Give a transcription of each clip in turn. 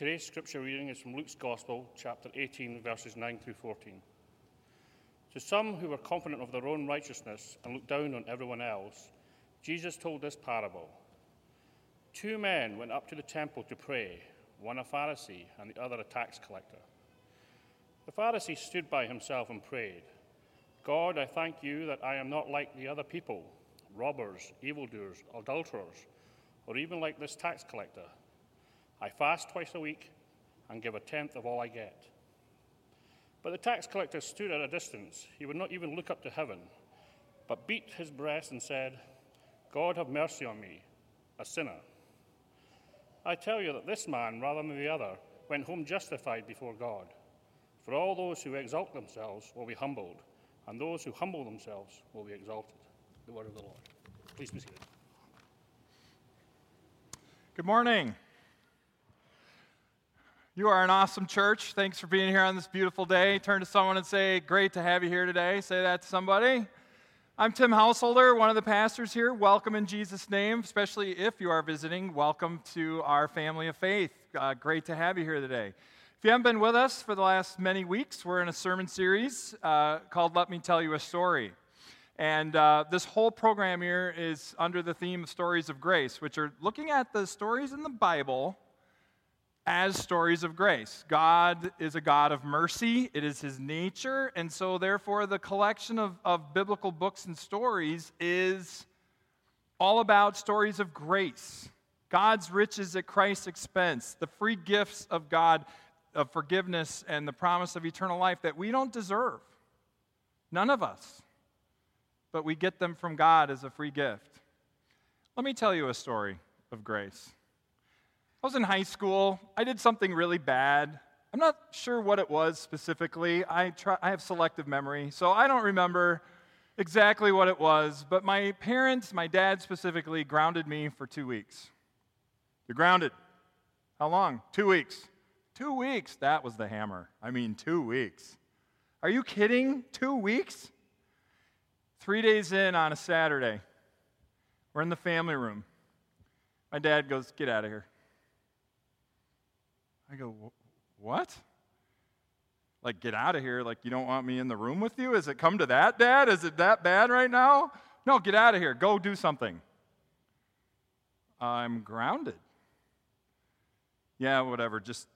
Today's scripture reading is from Luke's Gospel, chapter 18, verses 9 through 14. To some who were confident of their own righteousness and looked down on everyone else, Jesus told this parable. Two men went up to the temple to pray, one a Pharisee and the other a tax collector. The Pharisee stood by himself and prayed, God, I thank you that I am not like the other people, robbers, evildoers, adulterers, or even like this tax collector. I fast twice a week and give a tenth of all I get. But the tax collector stood at a distance. He would not even look up to heaven, but beat his breast and said, God have mercy on me, a sinner. I tell you that this man, rather than the other, went home justified before God. For all those who exalt themselves will be humbled, and those who humble themselves will be exalted. The word of the Lord. Please be seated. Good morning. You are an awesome church. Thanks for being here on this beautiful day. Turn to someone and say, Great to have you here today. Say that to somebody. I'm Tim Householder, one of the pastors here. Welcome in Jesus' name, especially if you are visiting. Welcome to our family of faith. Uh, great to have you here today. If you haven't been with us for the last many weeks, we're in a sermon series uh, called Let Me Tell You a Story. And uh, this whole program here is under the theme of stories of grace, which are looking at the stories in the Bible as stories of grace. God is a God of mercy, it is his nature, and so therefore the collection of, of biblical books and stories is all about stories of grace. God's riches at Christ's expense, the free gifts of God of forgiveness and the promise of eternal life that we don't deserve. None of us. But we get them from God as a free gift. Let me tell you a story of grace. I was in high school. I did something really bad. I'm not sure what it was specifically. I, try, I have selective memory, so I don't remember exactly what it was. But my parents, my dad specifically, grounded me for two weeks. You're grounded. How long? Two weeks. Two weeks. That was the hammer. I mean, two weeks. Are you kidding? Two weeks? Three days in on a Saturday, we're in the family room. My dad goes, Get out of here. I go, What? Like, get out of here. Like, you don't want me in the room with you? Is it come to that, Dad? Is it that bad right now? No, get out of here. Go do something. I'm grounded. Yeah, whatever. Just,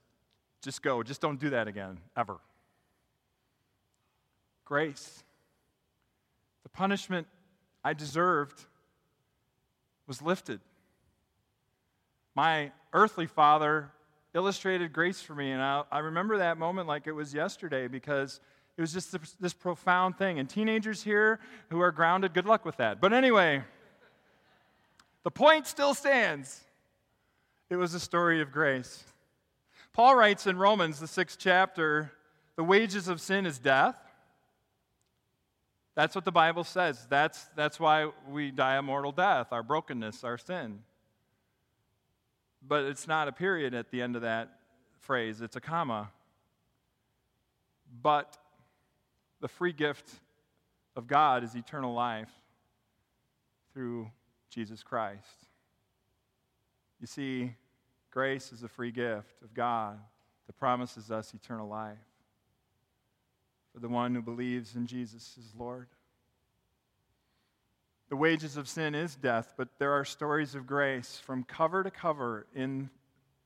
just go. Just don't do that again, ever. Grace. The punishment I deserved was lifted. My earthly father illustrated grace for me. And I, I remember that moment like it was yesterday because it was just this, this profound thing. And teenagers here who are grounded, good luck with that. But anyway, the point still stands. It was a story of grace. Paul writes in Romans, the sixth chapter, the wages of sin is death. That's what the Bible says. That's, that's why we die a mortal death, our brokenness, our sin but it's not a period at the end of that phrase, it's a comma. But the free gift of God is eternal life through Jesus Christ. You see, grace is a free gift of God that promises us eternal life for the one who believes in Jesus as Lord. The wages of sin is death, but there are stories of grace from cover to cover in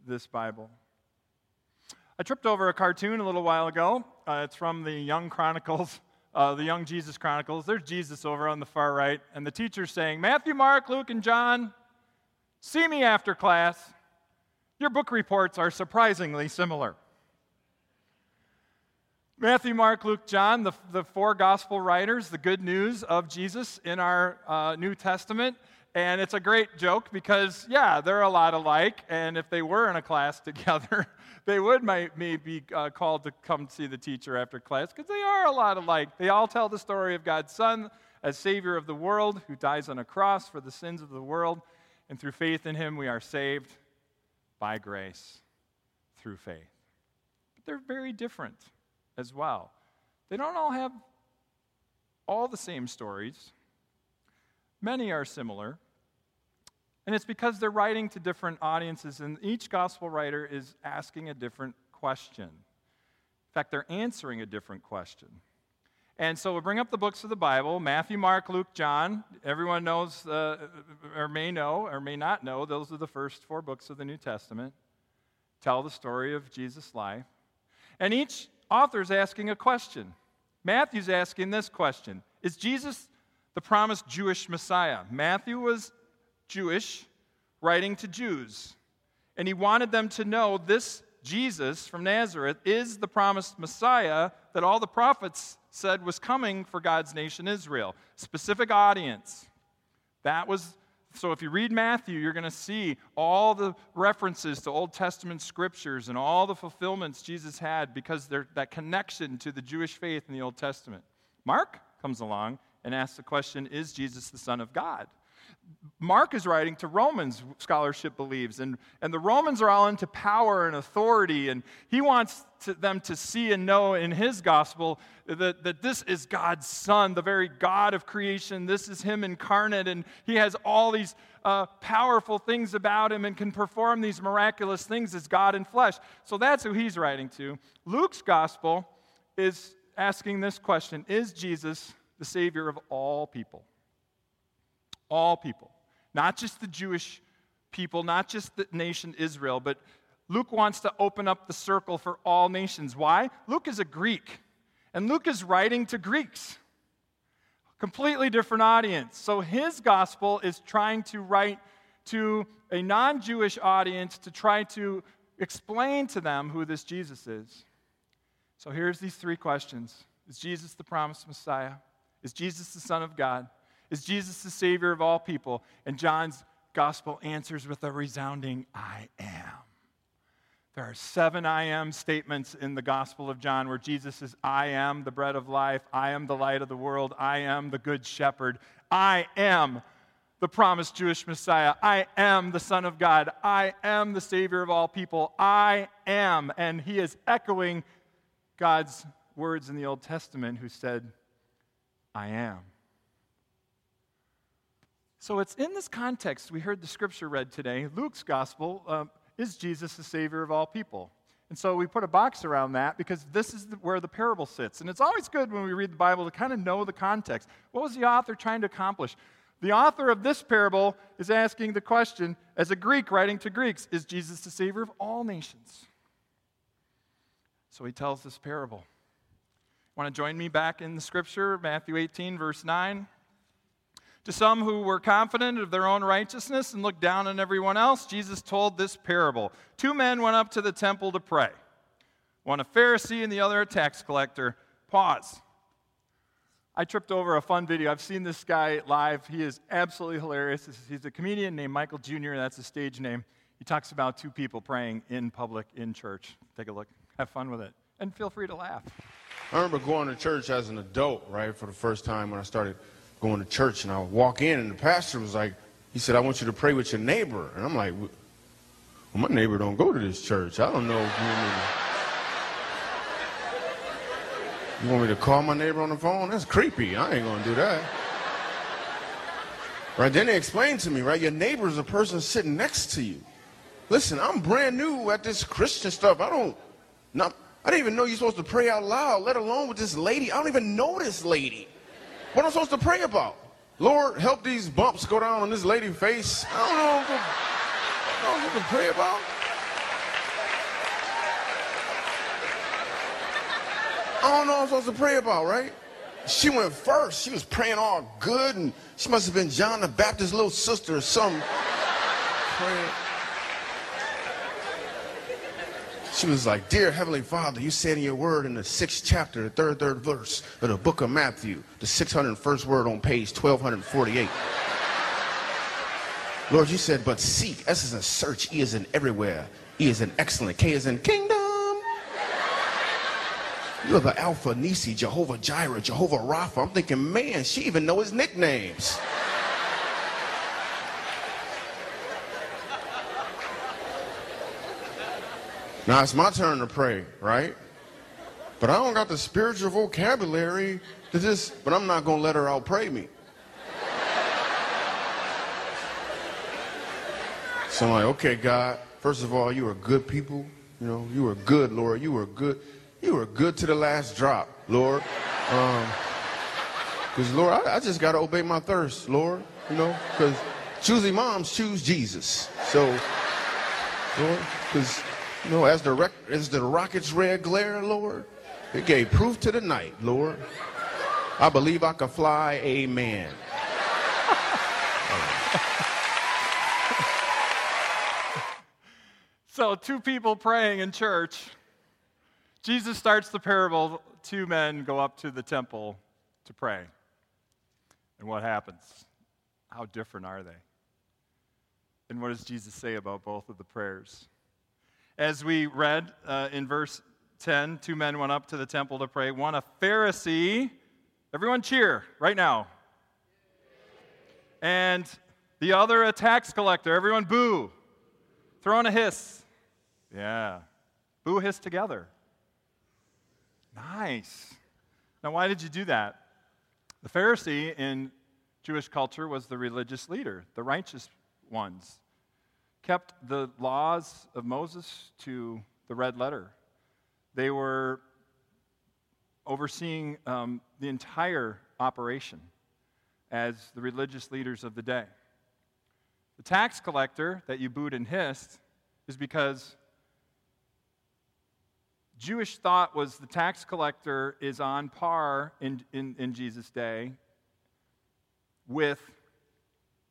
this Bible. I tripped over a cartoon a little while ago. Uh, it's from the Young Chronicles, uh, the Young Jesus Chronicles. There's Jesus over on the far right, and the teacher's saying, Matthew, Mark, Luke, and John, see me after class. Your book reports are surprisingly similar. Matthew, Mark, Luke, John, the, the four gospel writers, the good news of Jesus in our uh, New Testament. And it's a great joke because, yeah, they're a lot alike. And if they were in a class together, they would maybe be uh, called to come see the teacher after class because they are a lot alike. They all tell the story of God's Son as Savior of the world who dies on a cross for the sins of the world. And through faith in Him, we are saved by grace through faith. But they're very different as well. They don't all have all the same stories, many are similar. And it's because they're writing to different audiences, and each gospel writer is asking a different question. In fact, they're answering a different question. And so we'll bring up the books of the Bible Matthew, Mark, Luke, John. Everyone knows, uh, or may know, or may not know, those are the first four books of the New Testament. Tell the story of Jesus' life. And each author is asking a question. Matthew's asking this question Is Jesus the promised Jewish Messiah? Matthew was Jewish, writing to Jews. And he wanted them to know this Jesus from Nazareth is the promised Messiah that all the prophets said was coming for God's nation Israel. Specific audience. That was so if you read Matthew, you're going to see all the references to Old Testament scriptures and all the fulfillments Jesus had because that connection to the Jewish faith in the Old Testament. Mark comes along and asks the question Is Jesus the Son of God? Mark is writing to Romans, scholarship believes, and, and the Romans are all into power and authority, and he wants to, them to see and know in his gospel that, that this is God's Son, the very God of creation. This is him incarnate, and he has all these uh, powerful things about him and can perform these miraculous things as God in flesh. So that's who he's writing to. Luke's gospel is asking this question Is Jesus the Savior of all people? All people. Not just the Jewish people, not just the nation Israel, but Luke wants to open up the circle for all nations. Why? Luke is a Greek, and Luke is writing to Greeks. Completely different audience. So his gospel is trying to write to a non Jewish audience to try to explain to them who this Jesus is. So here's these three questions Is Jesus the promised Messiah? Is Jesus the Son of God? Is Jesus the Savior of all people? And John's gospel answers with a resounding I am. There are seven I am statements in the Gospel of John where Jesus says, I am the bread of life. I am the light of the world. I am the good shepherd. I am the promised Jewish Messiah. I am the Son of God. I am the Savior of all people. I am. And he is echoing God's words in the Old Testament who said, I am. So it's in this context we heard the scripture read today. Luke's gospel um, is Jesus the Savior of all people? And so we put a box around that because this is the, where the parable sits. And it's always good when we read the Bible to kind of know the context. What was the author trying to accomplish? The author of this parable is asking the question, as a Greek writing to Greeks, is Jesus the Savior of all nations? So he tells this parable. Want to join me back in the scripture, Matthew 18, verse 9? To some who were confident of their own righteousness and looked down on everyone else, Jesus told this parable. Two men went up to the temple to pray, one a Pharisee and the other a tax collector. Pause. I tripped over a fun video. I've seen this guy live. He is absolutely hilarious. He's a comedian named Michael Jr., that's his stage name. He talks about two people praying in public in church. Take a look. Have fun with it. And feel free to laugh. I remember going to church as an adult, right, for the first time when I started going to church, and I walk in, and the pastor was like, he said, I want you to pray with your neighbor. And I'm like, well, my neighbor don't go to this church. I don't know if you want me to, you want me to call my neighbor on the phone? That's creepy. I ain't going to do that. Right, then they explained to me, right, your neighbor is a person sitting next to you. Listen, I'm brand new at this Christian stuff. I don't, not, I didn't even know you're supposed to pray out loud, let alone with this lady. I don't even know this lady. What am I supposed to pray about? Lord, help these bumps go down on this lady's face. I don't know. what I don't know what to pray about. I don't know what I'm supposed to pray about, right? She went first. She was praying all good, and she must have been John the Baptist's little sister or something. praying. She was like, Dear Heavenly Father, you said in your word in the sixth chapter, the third, third verse of the book of Matthew, the 601st word on page 1248. Lord, you said, but seek. S is in search. E is in everywhere. E is in excellent. K is in kingdom. You're the Alpha, Nisi, Jehovah Jireh, Jehovah Rapha. I'm thinking, man, she even know his nicknames. Now it's my turn to pray, right? But I don't got the spiritual vocabulary to just, but I'm not going to let her out pray me. So I'm like, okay, God, first of all, you are good people. You know, you are good, Lord. You were good. You were good to the last drop, Lord. Um, because, Lord, I, I just got to obey my thirst, Lord. You know, because choosing moms choose Jesus. So, Lord, because, you know, as the, as the rocket's red glare, Lord, it gave proof to the night, Lord. I believe I can fly, amen. So, two people praying in church. Jesus starts the parable. Two men go up to the temple to pray. And what happens? How different are they? And what does Jesus say about both of the prayers? As we read uh, in verse 10, two men went up to the temple to pray. One, a Pharisee. Everyone cheer right now. And the other, a tax collector. Everyone boo. Throw in a hiss. Yeah. Boo hiss together. Nice. Now, why did you do that? The Pharisee in Jewish culture was the religious leader, the righteous ones, kept the laws of Moses to the red letter. They were overseeing um, the entire operation as the religious leaders of the day. The tax collector that you booed and hissed is because Jewish thought was the tax collector is on par in, in, in Jesus' day with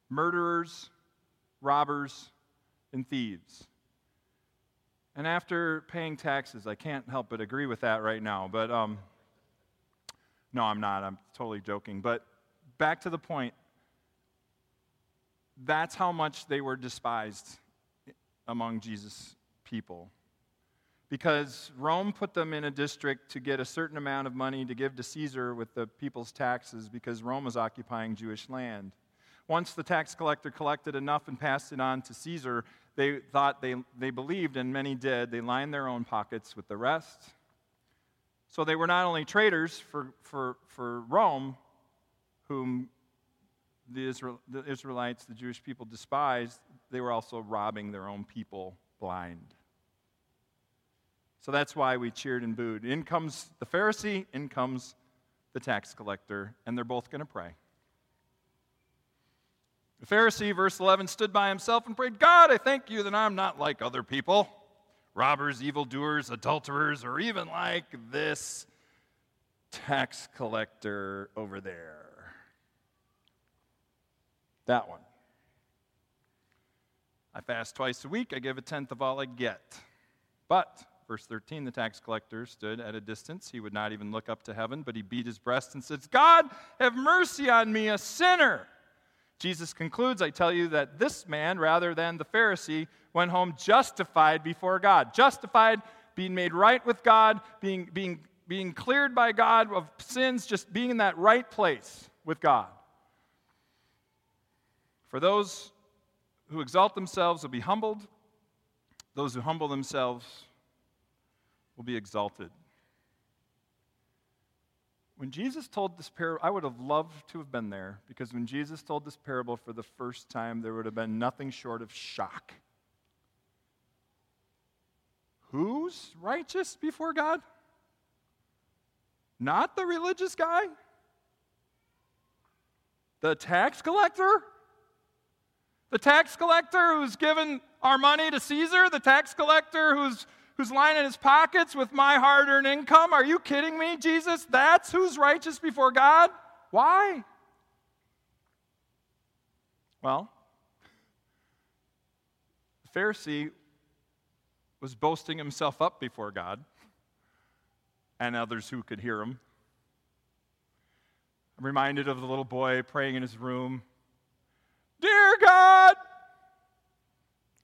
murderers, robbers, and thieves. And after paying taxes, I can't help but agree with that right now. But um, no, I'm not. I'm totally joking. But back to the point that's how much they were despised among Jesus' people because Rome put them in a district to get a certain amount of money to give to Caesar with the people's taxes because Rome was occupying Jewish land. Once the tax collector collected enough and passed it on to Caesar, they thought they, they believed, and many did, they lined their own pockets with the rest. So they were not only traitors for, for, for Rome, whom the, Israel, the Israelites, the Jewish people, despised, they were also robbing their own people blind. So that's why we cheered and booed. In comes the Pharisee, in comes the tax collector, and they're both going to pray. The Pharisee, verse 11, stood by himself and prayed, God, I thank you that I'm not like other people robbers, evildoers, adulterers, or even like this tax collector over there. That one. I fast twice a week, I give a tenth of all I get. But Verse 13 the tax collector stood at a distance. He would not even look up to heaven, but he beat his breast and said, God, have mercy on me, a sinner. Jesus concludes, I tell you that this man, rather than the Pharisee, went home justified before God. Justified, being made right with God, being, being, being cleared by God of sins, just being in that right place with God. For those who exalt themselves will be humbled, those who humble themselves will be exalted. When Jesus told this parable, I would have loved to have been there because when Jesus told this parable for the first time, there would have been nothing short of shock. Who's righteous before God? Not the religious guy? The tax collector? The tax collector who's given our money to Caesar? The tax collector who's who's lining his pockets with my hard earned income? Are you kidding me, Jesus? That's who's righteous before God? Why? Well, the Pharisee was boasting himself up before God and others who could hear him. I'm reminded of the little boy praying in his room Dear God,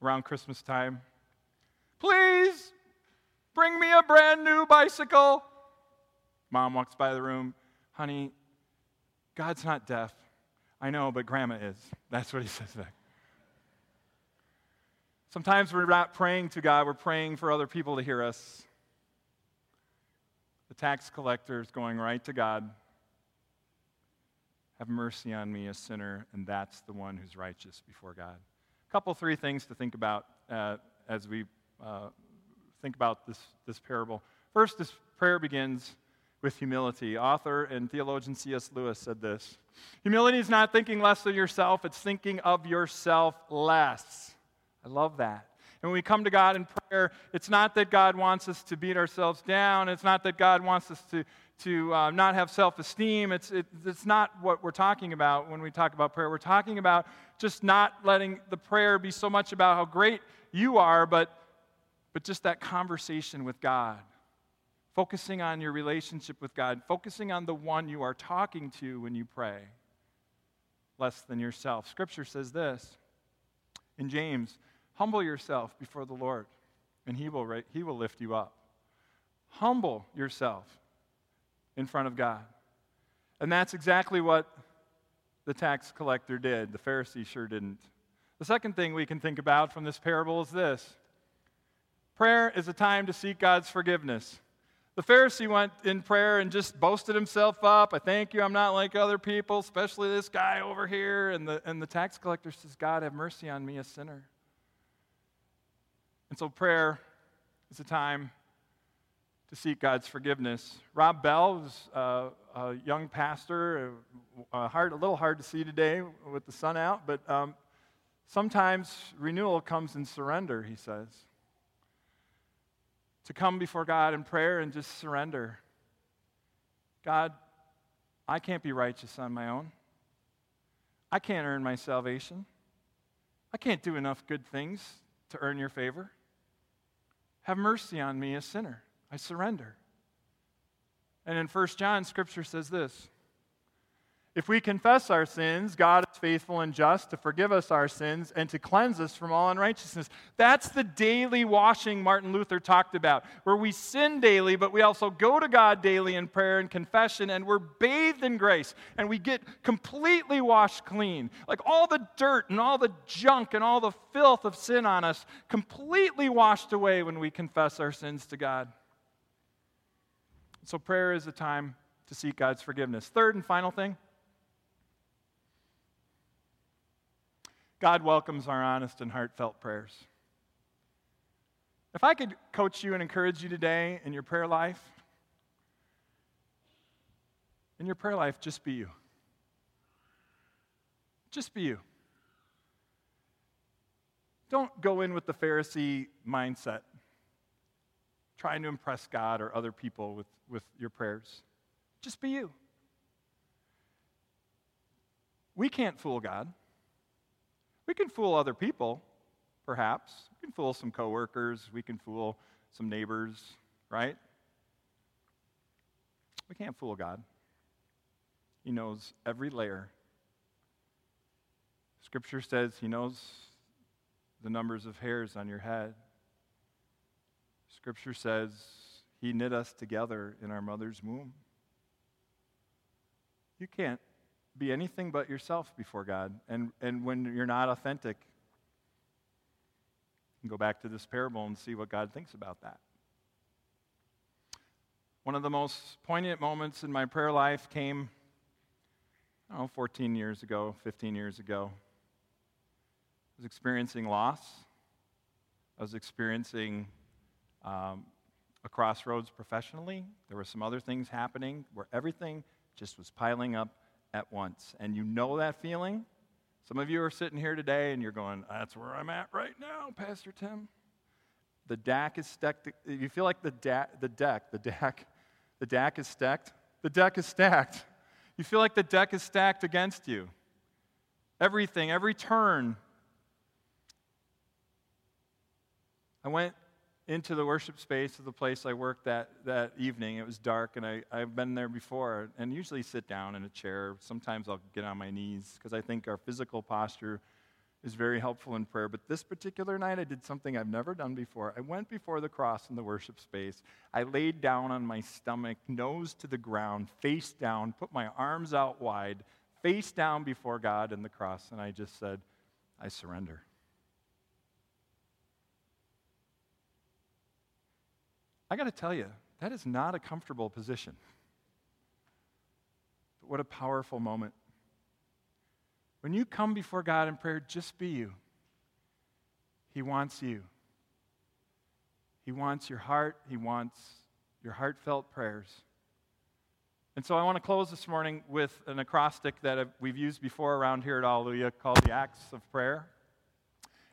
around Christmas time, please Bring me a brand new bicycle. Mom walks by the room. Honey, God's not deaf. I know, but grandma is. That's what he says back. Sometimes we're not praying to God, we're praying for other people to hear us. The tax collector is going right to God. Have mercy on me, a sinner, and that's the one who's righteous before God. A couple, three things to think about uh, as we uh, think about this, this parable. First, this prayer begins with humility. Author and theologian C.S. Lewis said this Humility is not thinking less of yourself, it's thinking of yourself less. I love that. And when we come to God in prayer, it's not that God wants us to beat ourselves down. It's not that God wants us to, to uh, not have self esteem. It's, it, it's not what we're talking about when we talk about prayer. We're talking about just not letting the prayer be so much about how great you are, but, but just that conversation with God. Focusing on your relationship with God, focusing on the one you are talking to when you pray, less than yourself. Scripture says this in James Humble yourself before the Lord, and he will, he will lift you up. Humble yourself in front of God. And that's exactly what the tax collector did. The Pharisee sure didn't. The second thing we can think about from this parable is this prayer is a time to seek God's forgiveness. The Pharisee went in prayer and just boasted himself up. I thank you, I'm not like other people, especially this guy over here. And the, and the tax collector says, God, have mercy on me, a sinner. And so prayer is a time to seek God's forgiveness. Rob Bell was uh, a young pastor, uh, hard, a little hard to see today with the sun out, but um, sometimes renewal comes in surrender, he says. To come before God in prayer and just surrender. God, I can't be righteous on my own. I can't earn my salvation. I can't do enough good things to earn your favor. Have mercy on me, a sinner. I surrender. And in 1 John, scripture says this If we confess our sins, God is faithful and just to forgive us our sins and to cleanse us from all unrighteousness. That's the daily washing Martin Luther talked about, where we sin daily, but we also go to God daily in prayer and confession, and we're bathed in grace, and we get completely washed clean. Like all the dirt and all the junk and all the filth of sin on us, completely washed away when we confess our sins to God. So, prayer is a time to seek God's forgiveness. Third and final thing God welcomes our honest and heartfelt prayers. If I could coach you and encourage you today in your prayer life, in your prayer life, just be you. Just be you. Don't go in with the Pharisee mindset trying to impress God or other people with, with your prayers. Just be you. We can't fool God. We can fool other people, perhaps. We can fool some coworkers. We can fool some neighbors, right? We can't fool God. He knows every layer. Scripture says He knows the numbers of hairs on your head. Scripture says he knit us together in our mother's womb. You can't be anything but yourself before God. And, and when you're not authentic, you can go back to this parable and see what God thinks about that. One of the most poignant moments in my prayer life came, I don't know, 14 years ago, 15 years ago. I was experiencing loss. I was experiencing um, a crossroads professionally. There were some other things happening where everything just was piling up at once. And you know that feeling? Some of you are sitting here today and you're going, That's where I'm at right now, Pastor Tim. The deck is stacked. You feel like the, da- the deck, the deck, the deck is stacked. The deck is stacked. You feel like the deck is stacked against you. Everything, every turn. I went into the worship space of the place I worked that, that evening. It was dark, and I, I've been there before, and usually sit down in a chair. Sometimes I'll get on my knees because I think our physical posture is very helpful in prayer. But this particular night, I did something I've never done before. I went before the cross in the worship space. I laid down on my stomach, nose to the ground, face down, put my arms out wide, face down before God in the cross, and I just said, I surrender. I got to tell you, that is not a comfortable position. But what a powerful moment. When you come before God in prayer, just be you. He wants you. He wants your heart. He wants your heartfelt prayers. And so I want to close this morning with an acrostic that we've used before around here at Alleluia called the Acts of Prayer.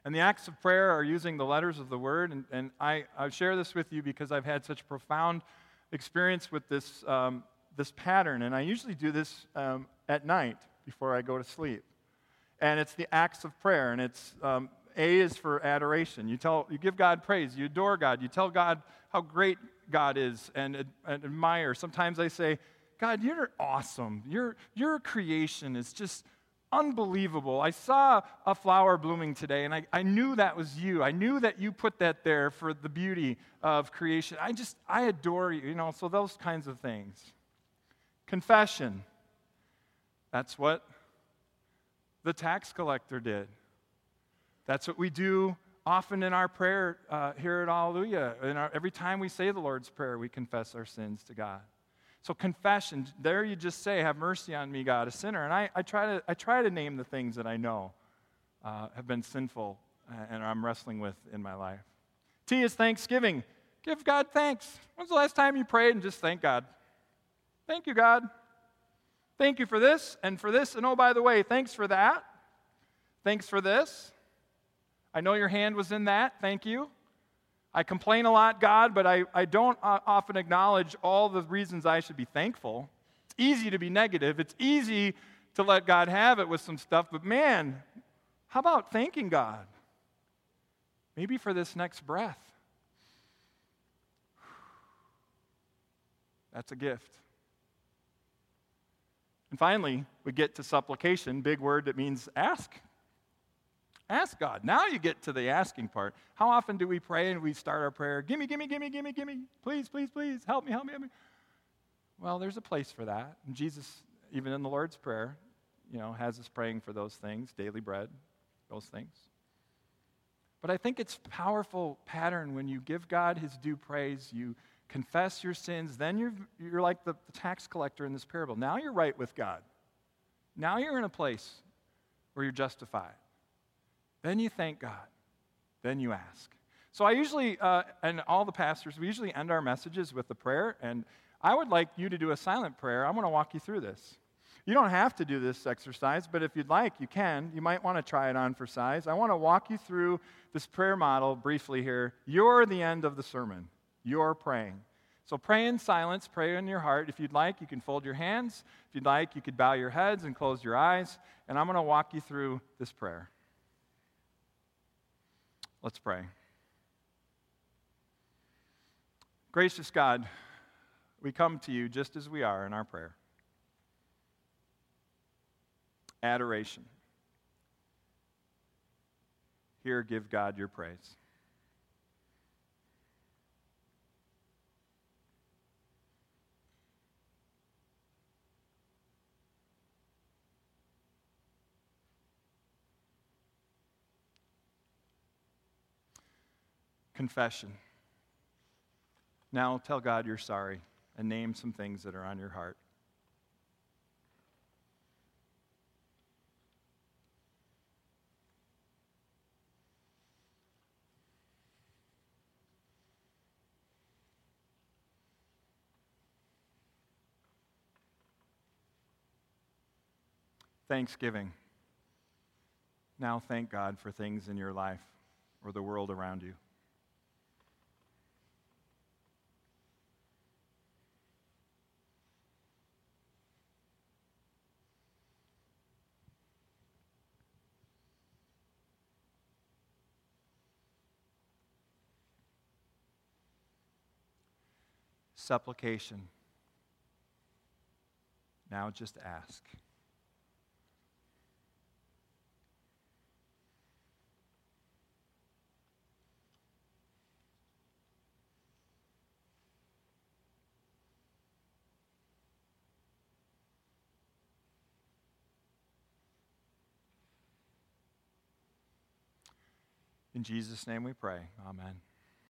And the acts of prayer are using the letters of the word. And, and I, I share this with you because I've had such profound experience with this, um, this pattern. And I usually do this um, at night before I go to sleep. And it's the acts of prayer. And it's um, A is for adoration. You, tell, you give God praise, you adore God, you tell God how great God is and, and admire. Sometimes I say, God, you're awesome. Your, your creation is just unbelievable. I saw a flower blooming today, and I, I knew that was you. I knew that you put that there for the beauty of creation. I just, I adore you, you know, so those kinds of things. Confession. That's what the tax collector did. That's what we do often in our prayer uh, here at Alleluia. Our, every time we say the Lord's Prayer, we confess our sins to God. So confession, there you just say, have mercy on me, God, a sinner. And I, I, try, to, I try to name the things that I know uh, have been sinful and I'm wrestling with in my life. T is thanksgiving. Give God thanks. When's the last time you prayed and just thank God? Thank you, God. Thank you for this and for this. And oh, by the way, thanks for that. Thanks for this. I know your hand was in that. Thank you. I complain a lot, God, but I, I don't often acknowledge all the reasons I should be thankful. It's easy to be negative. It's easy to let God have it with some stuff, but man, how about thanking God? Maybe for this next breath. That's a gift. And finally, we get to supplication, big word that means ask. Ask God. Now you get to the asking part. How often do we pray and we start our prayer, gimme, gimme, gimme, gimme, gimme, please, please, please, help me, help me, help me. Well, there's a place for that. And Jesus, even in the Lord's Prayer, you know, has us praying for those things, daily bread, those things. But I think it's powerful pattern when you give God his due praise, you confess your sins, then you're, you're like the, the tax collector in this parable. Now you're right with God. Now you're in a place where you're justified. Then you thank God. Then you ask. So I usually, uh, and all the pastors, we usually end our messages with a prayer. And I would like you to do a silent prayer. I'm going to walk you through this. You don't have to do this exercise, but if you'd like, you can. You might want to try it on for size. I want to walk you through this prayer model briefly here. You're the end of the sermon. You're praying. So pray in silence, pray in your heart. If you'd like, you can fold your hands. If you'd like, you could bow your heads and close your eyes. And I'm going to walk you through this prayer. Let's pray. Gracious God, we come to you just as we are in our prayer. Adoration. Here, give God your praise. Confession. Now tell God you're sorry and name some things that are on your heart. Thanksgiving. Now thank God for things in your life or the world around you. Supplication. Now just ask. In Jesus' name we pray. Amen.